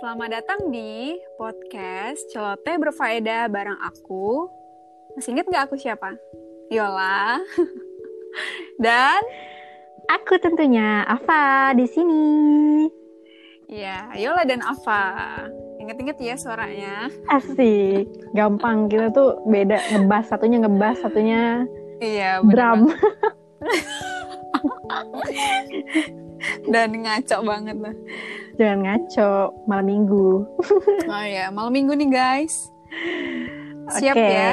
Selamat datang di podcast Celoteh Berfaedah bareng aku. Masih inget gak aku siapa? Yola. Dan Aku tentunya Ava di sini. ya Yola dan Ava. Ingat-ingat ya suaranya. Asik. Gampang kita tuh beda ngebas satunya ngebas satunya Iya, bener drum. Dan ngaco banget lah. Jangan ngaco malam minggu. Oh ya, malam minggu nih guys. Siap Oke. ya?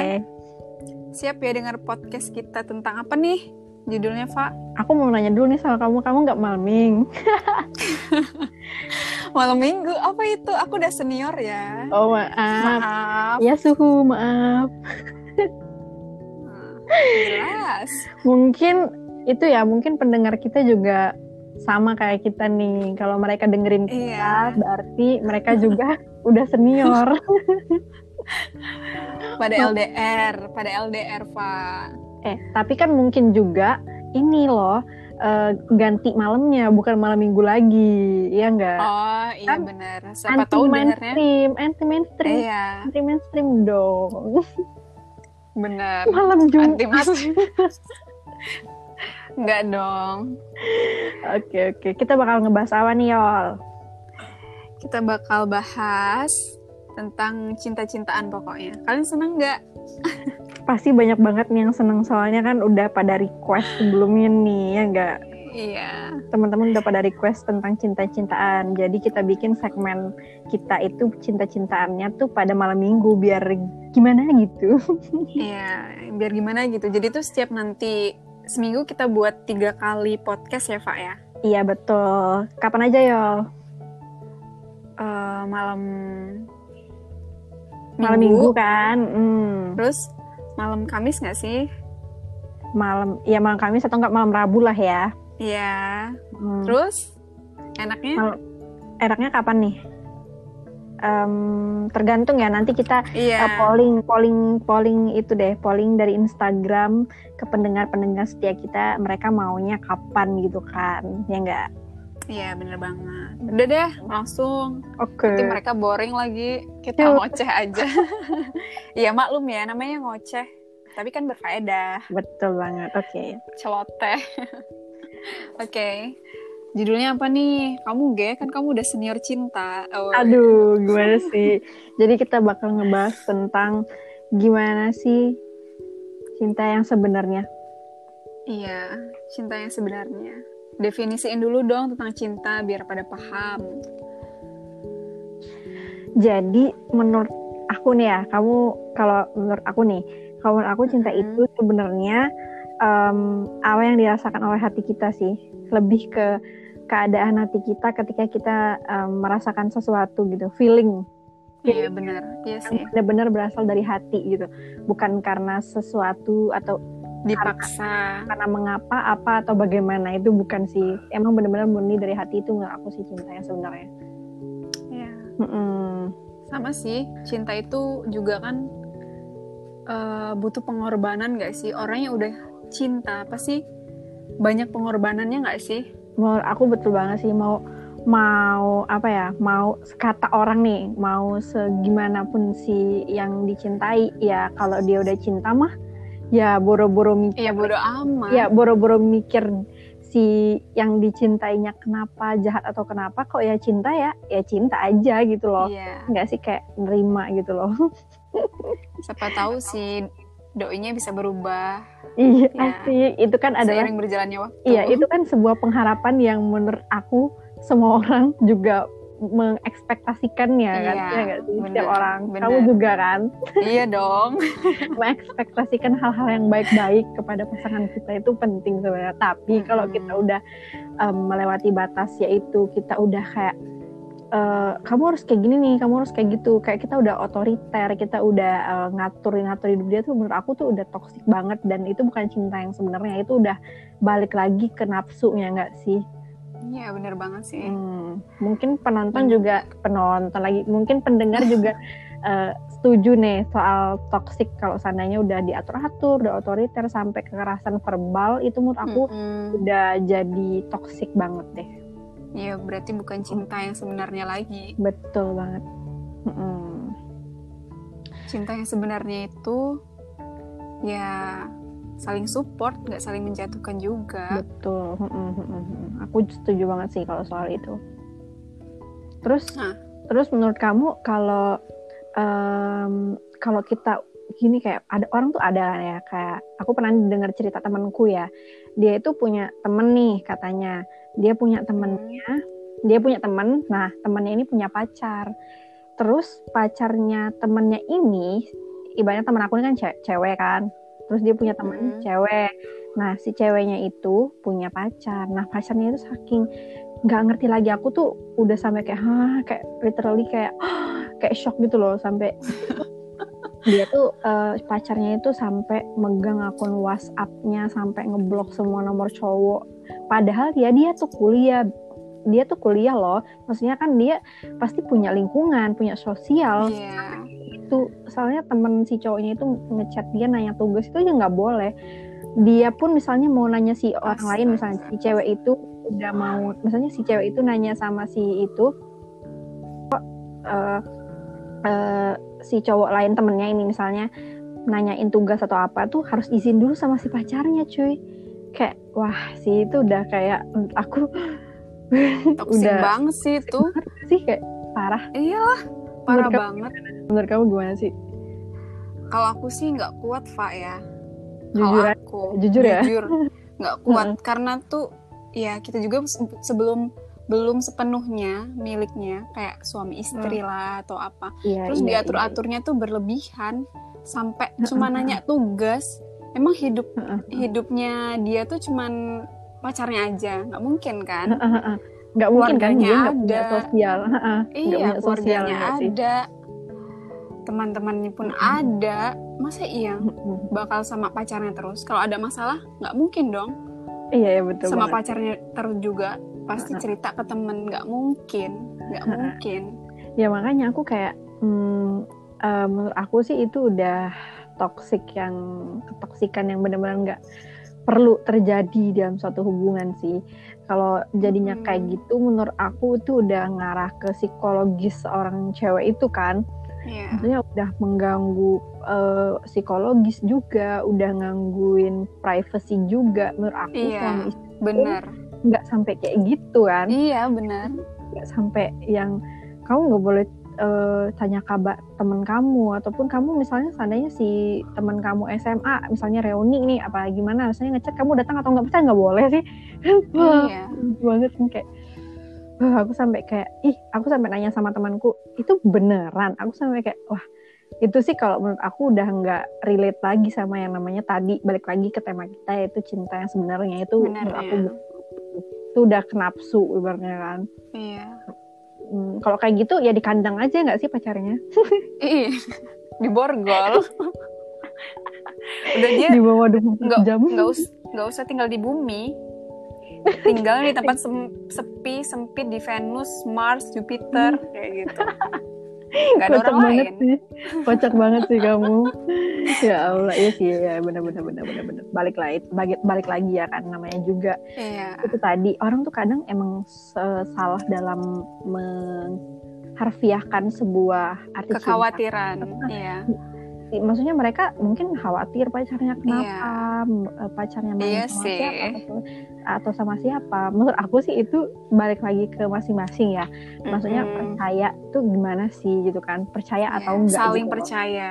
Siap ya dengar podcast kita tentang apa nih? Judulnya, Pak? Aku mau nanya dulu nih sama kamu, kamu nggak malming? Malam minggu, apa itu? Aku udah senior ya. Oh maaf. Maaf. Ya suhu maaf. Nah, Jelas. Mungkin itu ya, mungkin pendengar kita juga sama kayak kita nih. Kalau mereka dengerin kita, Iya. berarti mereka juga udah senior. Pada LDR, pada LDR, Pak. Eh, tapi kan mungkin juga ini loh eh, ganti malamnya bukan malam minggu lagi, ya enggak? Oh, iya Kan benar. Siapa anti tahu mainstream, anti mainstream, Iya, anti mainstream dong. benar. Malam Anti Jumat. mainstream. Enggak dong. Oke oke, kita bakal ngebahas apa nih Yol? Kita bakal bahas tentang cinta-cintaan pokoknya. Kalian seneng nggak? Pasti banyak banget nih yang seneng soalnya kan udah pada request sebelumnya nih, ya enggak? Iya. Teman-teman udah pada request tentang cinta-cintaan. Jadi kita bikin segmen kita itu cinta-cintaannya tuh pada malam minggu biar gimana gitu. Iya, biar gimana gitu. Jadi tuh setiap nanti seminggu kita buat tiga kali podcast ya, Pak ya. Iya betul. Kapan aja Yol? Eh, malam Malam minggu kan? Hmm. Terus malam Kamis nggak sih? Malam, ya malam Kamis atau enggak malam Rabu lah ya. Iya. Hmm. Terus enaknya? Mal- enaknya kapan nih? Em, tergantung ya nanti kita Iya. uh, polling polling polling itu deh polling dari Instagram ke pendengar-pendengar setia kita mereka maunya kapan gitu kan ya enggak Iya, bener banget. Udah deh, langsung. oke Nanti mereka boring lagi. Kita ngoceh aja. Iya, maklum ya, namanya ngoceh. Tapi kan berfaedah. betul banget oke Celoteh. Oke. Judulnya apa nih? Kamu ge kan kamu udah senior cinta. Oh, aduh gimana sih jadi kita bakal ngebahas tentang gimana sih cinta yang sebenarnya Iya, cinta yang sebenarnya. Definisiin dulu dong tentang cinta biar pada paham. Jadi menurut aku nih ya, kamu kalau menurut aku nih, kalau menurut aku cinta Hmm. itu sebenarnya em, apa yang dirasakan oleh hati kita sih, lebih ke keadaan hati kita ketika kita em, merasakan sesuatu gitu, feeling Iya, benar. Iya sih. benar-benar berasal dari hati gitu, bukan karena sesuatu atau Dipaksa. karena mengapa apa atau bagaimana itu bukan sih, emang benar-benar murni dari hati itu menurut aku sih cinta yang sebenarnya. Iya. Mm-mm. Sama sih, cinta itu juga kan eh, butuh pengorbanan gak sih? Orang yang udah cinta pasti banyak pengorbanannya gak sih? Menurut aku betul banget sih mau mau apa ya mau kata orang nih mau segimanapun si yang dicintai ya kalau dia udah cinta mah ya boro-boro mikir Iya bodo amat. ya boro-boro mikir si yang dicintainya kenapa jahat atau kenapa kok ya cinta ya ya cinta aja gitu loh Iya. nggak sih kayak nerima gitu loh Siapa tahu sih doinya bisa berubah iya Ya. asik itu kan adalah seiring berjalannya waktu. Iya, itu kan sebuah pengharapan yang menurut aku semua orang juga mengekspektasikannya kan, Iya, ya nggak sih? bener, Setiap orang, bener. kamu juga kan, iya dong. mengekspektasikan hal-hal yang baik-baik kepada pasangan kita itu penting sebenarnya. Tapi kalau Mm-mm. kita udah em, melewati batas, yaitu kita udah kayak eh, kamu harus kayak gini nih, kamu harus kayak gitu, kayak kita udah otoriter, kita udah eh, ngatur-ngatur hidup dia tuh menurut aku tuh udah toksik banget dan itu bukan cinta yang sebenarnya, itu udah balik lagi ke nafsunya nggak sih? Iya bener banget sih. Hmm, mungkin penonton Hmm. juga penonton lagi, mungkin pendengar juga eh, setuju nih soal toksik kalau seandainya udah diatur-atur, udah otoriter sampai kekerasan verbal itu menurut aku Mm-mm. udah jadi toksik banget deh. Ya berarti bukan cinta yang sebenarnya lagi betul banget Mm-mm. cinta yang sebenarnya itu ya saling support nggak saling menjatuhkan juga betul mm-mm, mm. aku setuju banget sih kalau soal itu terus Nah. terus menurut kamu kalau em, kalau kita gini kayak ada orang tuh ada ya kayak aku pernah dengar cerita temanku ya dia itu punya temen nih katanya. Dia punya temennya dia punya temen. Nah temennya ini punya pacar. Terus pacarnya temennya ini ibaratnya temen aku ini kan ce- cewek kan. Terus dia punya temen Hmm. cewek. Nah si ceweknya itu punya pacar. Nah pacarnya itu saking nggak ngerti lagi. Aku tuh udah sampai kayak hah kayak literally kayak kayak shock gitu loh sampai dia tuh eh, pacarnya itu sampai megang akun WhatsApp-nya sampai ngeblok semua nomor cowok. Padahal ya dia tuh kuliah dia tuh kuliah loh. Maksudnya kan dia pasti punya lingkungan punya sosial. Iya. Itu soalnya temen si cowoknya itu ngechat dia nanya tugas itu aja nggak boleh. Dia pun misalnya mau nanya si orang lain misalnya si cewek itu udah mau misalnya si cewek itu nanya sama si itu kok eh, eh, si cowok lain temennya ini misalnya nanyain tugas atau apa tuh harus izin dulu sama si pacarnya cuy. Kayak wah si itu udah kayak aku udah banget sih itu. Sih kayak parah. Iyalah parah Menurut kamu banget. menurut kamu gimana sih? Kalau aku sih nggak kuat Fa ya. Jujur aku jujur ya? jujur nggak kuat. Karena tuh ya kita juga se- sebelum belum sepenuhnya miliknya kayak suami istri lah atau apa. Iya, terus iya, diatur iya. aturnya tuh berlebihan sampai cuma nanya tugas. Emang hidup hidupnya dia tuh cuman pacarnya aja? Nggak mungkin kan? Nggak mungkin kan dia Keluarganya nggak punya ada. sosial. Iya punya sosial ada. Teman-temannya pun ada. Masa iya? Bakal sama pacarnya terus? Kalau ada masalah nggak mungkin dong. Iya ya betul sama banget. pacarnya terus juga pasti Heeh. cerita ke temen nggak mungkin nggak mungkin ya makanya aku kayak hmm, eh, menurut aku sih itu udah toksik yang ketoksikan yang benar-benar nggak perlu terjadi dalam suatu hubungan sih kalau jadinya Hmm. kayak gitu menurut aku itu udah ngarah ke psikologis seorang cewek itu kan Iya. maksudnya udah mengganggu eh, psikologis juga udah ngangguin privacy juga menurut aku Iya. suami istri benar nggak sampai kayak gitu kan. Iya benar. Nggak sampai yang kamu nggak boleh eh, tanya kabar teman kamu ataupun kamu misalnya seandainya si teman kamu SMA misalnya reuni nih apa gimana misalnya ngechat kamu datang atau nggak percaya nggak boleh sih. Iya. banget kayak wah, aku sampai kayak ih aku sampai nanya sama temanku itu beneran? Aku sampai kayak wah itu sih kalau menurut aku udah nggak relate lagi sama yang namanya tadi balik lagi ke tema kita yaitu cinta yang sebenarnya. Itu benar menurut aku ya itu udah kenapsu ibaratnya kan. Iya. Hmm, kalau kayak gitu ya di kandang aja nggak sih pacarnya? iya di borgol. Udah dia di bawah 24 nggak jam. nggak us nggak usah tinggal di bumi. Tinggal di tempat sem- sepi sempit di Venus Mars Jupiter kayak gitu nggak ada Kocak orang banget lain sih. Kocak banget sih kamu. ya Allah, iya sih ya benar benar benar benar benar. Balik lagi balik, balik lagi ya kan namanya juga iya itu tadi orang tuh kadang emang salah dalam mengharfiahkan sebuah arti cinta. kekhawatiran iya Maksudnya mereka mungkin khawatir pacarnya kenapa, m- eh, pacarnya main Iya sama sih. siapa atau, sama siapa. Menurut aku sih itu balik lagi ke masing-masing ya. maksudnya Mm-mm. percaya tuh gimana sih gitu kan percaya Iya, atau enggak saling gitu percaya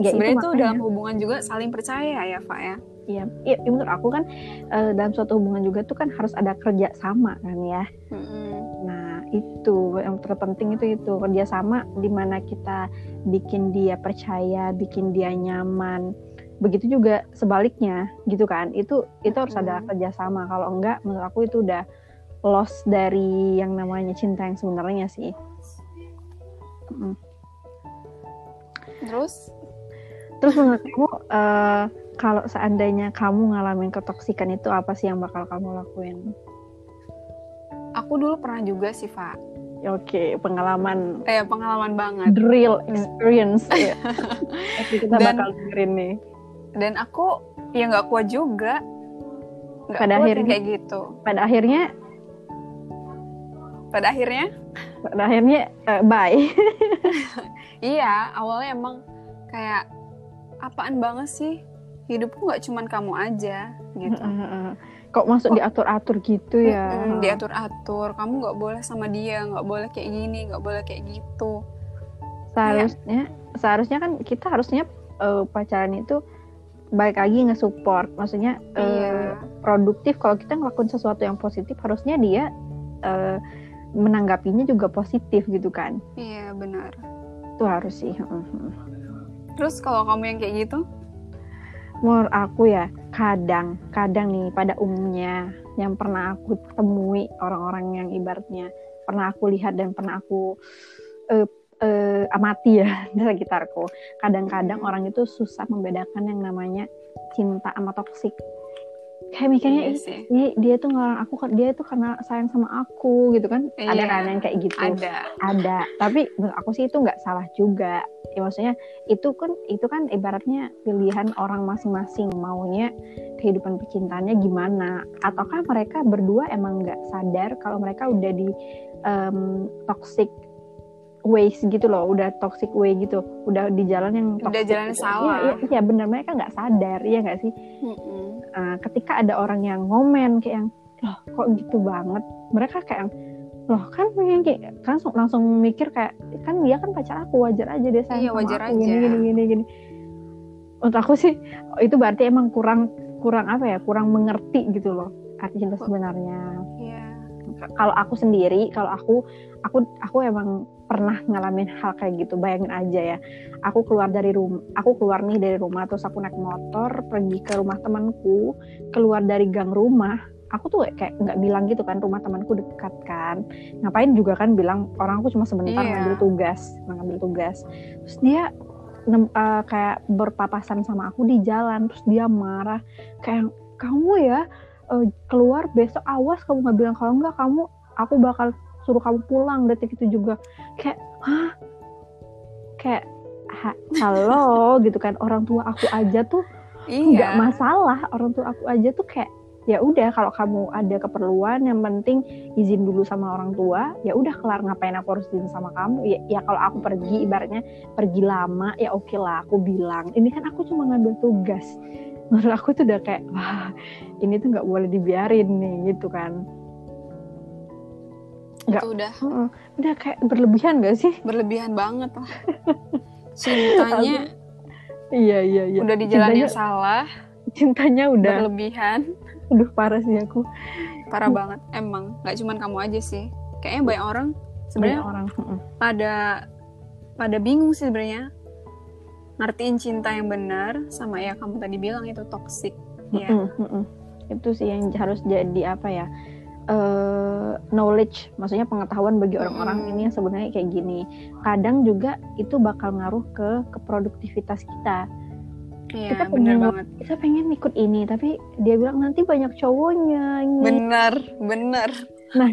ya, sebenarnya itu makanya. dalam hubungan juga saling percaya ya Pak ya iya iya, menurut aku kan eh, dalam suatu hubungan juga tuh kan harus ada kerja sama kan ya Mm-mm. nah itu yang terpenting itu itu kerja sama di mana kita bikin dia percaya bikin dia nyaman begitu juga sebaliknya gitu kan itu itu harus ada Mm-mm. kerja sama kalau enggak menurut aku itu udah loss dari yang namanya cinta yang sebenarnya sih Mm. terus Terus menurut kamu eh, kalau seandainya kamu ngalamin ketoksikan itu apa sih yang bakal kamu lakuin? aku dulu pernah juga sih Pak Oke, pengalaman eh pengalaman banget real experience ya. Oke, kita Dan- bakal dengerin nih. Dan aku ya nggak kuat juga. Nggak Pada kuat akhirnya- kayak gitu. Pada akhirnya pada akhirnya? pada akhirnya uh, bye. Iya awalnya emang kayak apaan banget sih? Hidupku nggak cuman kamu aja gitu. Kok masuk diatur-atur gitu ya? Mm, diatur-atur. Kamu nggak boleh sama dia nggak boleh kayak gini nggak boleh kayak gitu. Seharusnya ya. seharusnya kan kita harusnya uh, pacaran itu baik lagi nge-support. Maksudnya iya. uh, produktif. Kalau kita ngelakuin sesuatu yang positif harusnya dia uh, menanggapinya juga positif gitu kan? Iya benar. Itu harus sih terus kalau kamu yang kayak gitu? Menurut aku ya kadang kadang nih pada umumnya yang pernah aku temui orang-orang yang ibaratnya pernah aku lihat dan pernah aku uh, uh, amati ya di sekitarku. Kadang-kadang orang itu susah membedakan yang namanya cinta sama toksik. Kayak mikirnya iya dia, dia tuh ngelarang aku dia tuh karena sayang sama aku gitu kan. Iya, ada kan yang kayak gitu? Ada. Ada. Tapi menurut aku sih itu nggak salah juga. Ya maksudnya itu kan itu kan ibaratnya pilihan orang masing-masing. Maunya kehidupan percintaannya gimana? Ataukah mereka berdua emang nggak sadar kalau mereka udah di um, toxic ways gitu loh, udah toxic way gitu, udah di jalan yang toxic udah jalan gitu. salah. Iya, iya, iya benar mereka nggak sadar, iya nggak sih? Mm-hmm. Uh, ketika ada orang yang ngomen kayak yang loh kok gitu banget, mereka kayak loh kan pengen kayak langsung langsung mikir kayak kan dia kan pacar aku wajar aja dia sayang iya, wajar aku aja. gini gini gini gini. Untuk aku sih itu berarti emang kurang kurang apa ya kurang mengerti gitu loh arti cinta sebenarnya. Iya. Kalau aku sendiri, kalau aku aku aku emang pernah ngalamin hal kayak gitu bayangin aja ya. Aku keluar dari rumah aku keluar nih dari rumah terus aku naik motor pergi ke rumah temanku keluar dari gang rumah aku tuh kayak nggak bilang gitu kan rumah temanku dekat kan. Ngapain juga kan bilang orang aku cuma sebentar iya. ngambil tugas ngambil tugas. Terus dia uh, kayak berpapasan sama aku di jalan terus dia marah kayak kamu ya uh, keluar besok awas kamu nggak bilang kalau nggak kamu aku bakal suruh kamu pulang detik itu juga. Kayak hah? Kayak ha, halo gitu kan. Orang tua aku aja tuh nggak iya. masalah. Orang tua aku aja tuh kayak ya udah kalau kamu ada keperluan yang penting izin dulu sama orang tua ya udah kelar ngapain aku harus izin sama kamu? Ya, ya kalau aku pergi ibaratnya pergi lama ya oke okay lah aku bilang. Ini kan aku cuma ngambil tugas. Menurut aku tuh udah kayak wah ini tuh nggak boleh dibiarin nih gitu kan nggak udah. uh, udah kayak berlebihan gak sih? Berlebihan banget lah. Cintanya iya iya iya. udah di jalan cintanya, yang salah. Cintanya udah. Berlebihan. Udah parah sih aku. Parah hmm. banget emang. Nggak cuman kamu aja sih. Kayaknya banyak orang sebenarnya orang pada pada bingung sih sebenarnya. Ngertiin cinta yang benar sama ya kamu tadi bilang itu toxic ya. Itu sih yang harus jadi apa ya uh, knowledge, maksudnya pengetahuan bagi orang-orang hmm. ini yang sebenarnya kayak gini. Kadang juga itu bakal ngaruh ke keproduktivitas kita. Iya, kita pengen banget. Kita pengen ikut ini, tapi dia bilang nanti banyak cowoknya. Ini. Bener, bener. Nah,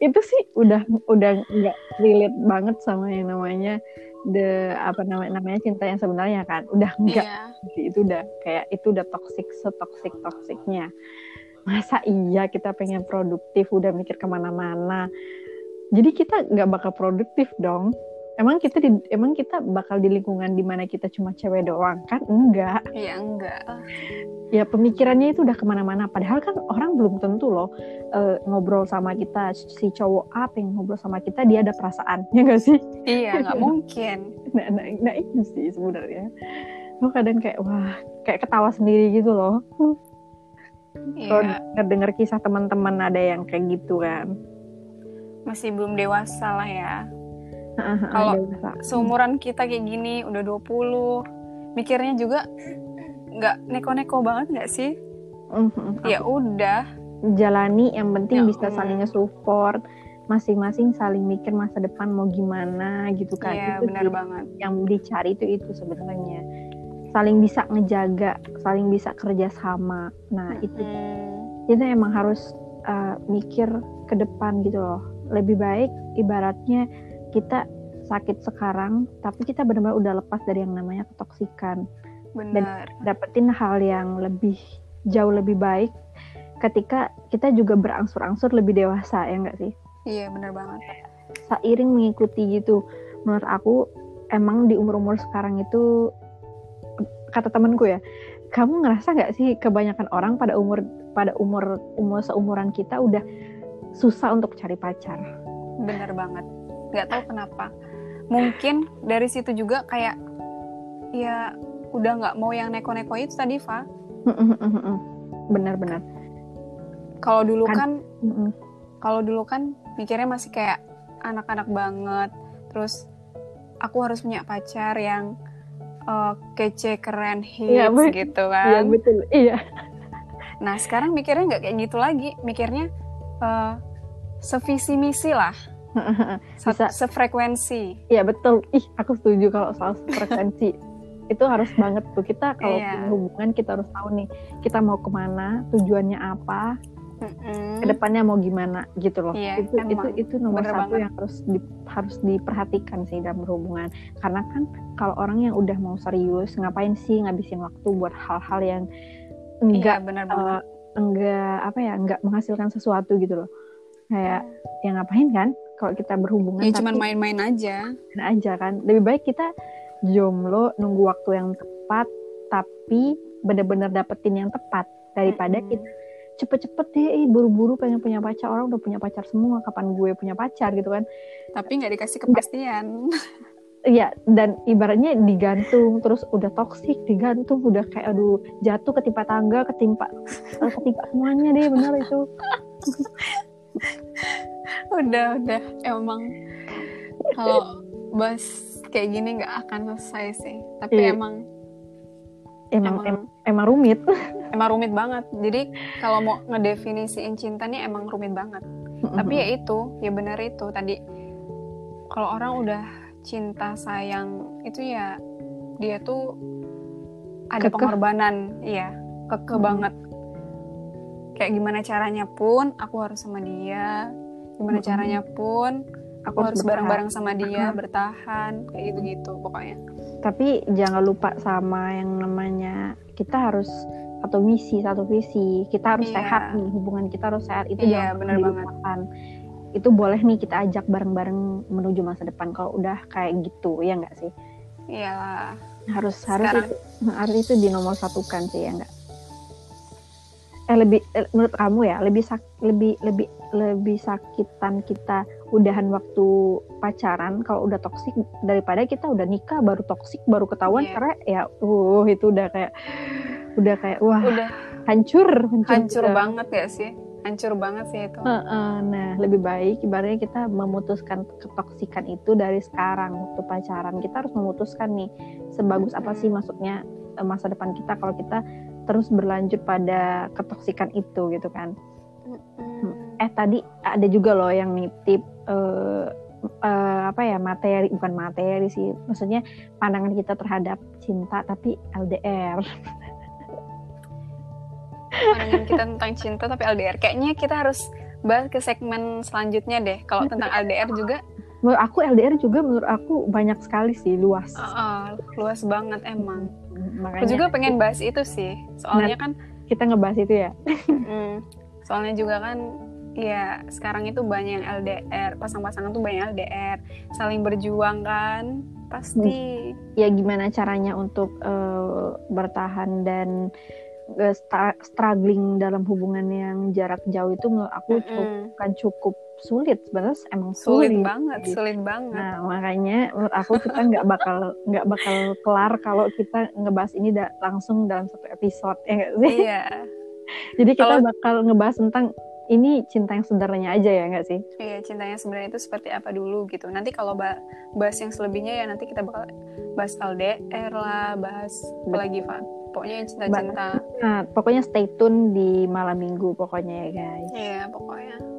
itu sih udah udah nggak relate banget sama yang namanya the apa namanya namanya cinta yang sebenarnya kan udah enggak yeah. itu udah kayak itu udah toxic setoxic toksiknya masa iya kita pengen produktif udah mikir ke mana-mana? Jadi kita nggak bakal produktif dong. Emang kita di, emang kita bakal di lingkungan di mana kita cuma cewek doang? Kan enggak. Iya enggak. Ya pemikirannya itu udah ke mana-mana. Padahal kan orang belum tentu loh uh, ngobrol sama kita. Si cowok A pengen ngobrol sama kita dia ada perasaan. Ya enggak sih? Iya nggak mungkin. Nah, nah, nah itu sih sebenarnya. Lo kadang kayak wah kayak ketawa sendiri gitu loh yeah. kalau dengar kisah teman-teman ada yang kayak gitu kan? Masih belum dewasa lah ya. Kalau seumuran kita kayak gini udah 20 mikirnya juga nggak neko-neko banget nggak sih? Mm-hmm. ya udah. Jalani yang penting ya, bisa saling support masing-masing saling mikir masa depan mau gimana gitu kan. Iya, benar banget. yang dicari itu itu sebenarnya saling bisa ngejaga, saling bisa kerja sama. Nah itu hmm. itu emang harus uh, mikir ke depan gitu loh. Lebih baik ibaratnya kita sakit sekarang, tapi kita benar-benar udah lepas dari yang namanya ketoksikan Benar. dan dapetin hal yang lebih jauh lebih baik ketika kita juga berangsur-angsur lebih dewasa ya enggak sih? iya benar banget seiring mengikuti gitu menurut aku emang di umur-umur sekarang itu kata temanku ya kamu ngerasa nggak sih kebanyakan orang pada umur pada umur umur seumuran kita udah susah untuk cari pacar? Bener banget. Nggak tahu kenapa. Mungkin dari situ juga kayak ya udah nggak mau yang neko-neko itu tadi Fa. Bener-bener. Kalau dulu kan, kan kalau dulu kan mikirnya masih kayak anak-anak banget. Terus aku harus punya pacar yang uh, kece keren iya, hits ya, gitu kan. iya betul. Iya. Nah sekarang mikirnya nggak kayak gitu lagi. Mikirnya uh, sevisi misi lah bisa. sefrekuensi. Iya betul. Ih aku setuju kalau soal frekuensi itu harus banget tuh. Kita kalau iya. punya hubungan kita harus tahu nih kita mau ke mana tujuannya apa mm-hmm. ke depannya mau gimana gitu loh iya, itu emang. itu itu nomor Bener satu banget. yang harus di, harus diperhatikan sih dalam berhubungan karena kan kalau orang yang udah mau serius ngapain sih ngabisin waktu buat hal-hal yang enggak iya, uh, enggak apa ya enggak menghasilkan sesuatu gitu loh kayak yang ngapain kan kalau kita berhubungan ya cuma main-main aja main aja kan lebih baik kita jomblo nunggu waktu yang tepat tapi benar-benar dapetin yang tepat daripada mm-hmm. kita cepet-cepet deh eh, buru-buru pengen punya pacar. Orang udah punya pacar semua kapan gue punya pacar gitu kan. Tapi nggak dikasih kepastian. Iya, dan ibaratnya digantung, terus udah toksik, digantung, udah kayak aduh jatuh ketimpa tangga, ketimpa eh, ketimpa semuanya deh, benar itu. udah, udah, emang. Kalau bahas kayak gini nggak akan selesai sih. Tapi iya. emang emang emang, emang rumit. Emang rumit banget. Jadi kalau mau ngedefinisiin cinta nih emang rumit banget. Tapi ya itu ya benar itu. Tadi kalau orang udah cinta sayang itu ya dia tuh ada keke. pengorbanan. Iya keke hmm. banget. Kayak gimana caranya pun aku harus sama dia. Gimana hmm. caranya pun aku harus bareng-bareng sama dia bertahan kayak gitu gitu pokoknya. Tapi jangan lupa sama yang namanya kita harus satu misi satu visi. Kita harus yeah. sehat nih hubungan kita harus sehat. Itu yeah, jangan benar banget. itu boleh nih kita ajak bareng-bareng menuju masa depan kalau udah kayak gitu ya enggak sih? Iya. harus harus itu, harus itu di nomor satukan sih ya enggak eh lebih eh, menurut kamu ya lebih sak, lebih lebih lebih sakitan kita udahan waktu pacaran kalau udah toksik daripada kita udah nikah baru toksik baru ketahuan yeah. karena ya uh itu udah kayak udah kayak wah udah hancur hancur, hancur banget ya sih hancur banget sih itu. Uh, uh, nah lebih baik ibaratnya kita memutuskan ketoksikan itu dari sekarang waktu pacaran. Kita harus memutuskan nih sebagus apa sih maksudnya eh, masa depan kita kalau kita terus berlanjut pada ketoksikan itu gitu kan. Eh tadi ada juga loh yang nitip uh, uh, apa ya materi bukan materi sih maksudnya pandangan kita terhadap cinta tapi LDR pandangan kita tentang cinta tapi LDR kayaknya kita harus bahas ke segmen selanjutnya deh. Kalau tentang LDR juga menurut aku LDR juga menurut aku banyak sekali sih luas. Uh, uh, luas banget emang. Makanya, aku juga pengen bahas itu sih. Soalnya nah, kan kita ngebahas itu ya. Mm, soalnya juga kan ya sekarang itu banyak yang LDR pasang-pasangan tuh banyak LDR saling berjuang kan pasti. Ya gimana caranya untuk uh, bertahan dan struggling dalam hubungan yang jarak jauh itu menurut aku mm -hmm. cukup, kan cukup sulit sebenarnya emang sulit, sulit banget gitu. sulit banget. Nah makanya menurut aku kita nggak bakal nggak bakal kelar kalau kita ngebahas ini da langsung dalam satu episode ya gak sih? Iya. Jadi kita kalo... bakal ngebahas tentang ini cinta yang sebenarnya aja ya nggak sih? Iya cinta yang sebenarnya itu seperti apa dulu gitu. Nanti kalau bahas yang selebihnya ya nanti kita bakal bahas LDR lah bahas apa lagi Van pokoknya yang cinta-cinta nah pokoknya stay tune di malam minggu pokoknya ya guys. Iya pokoknya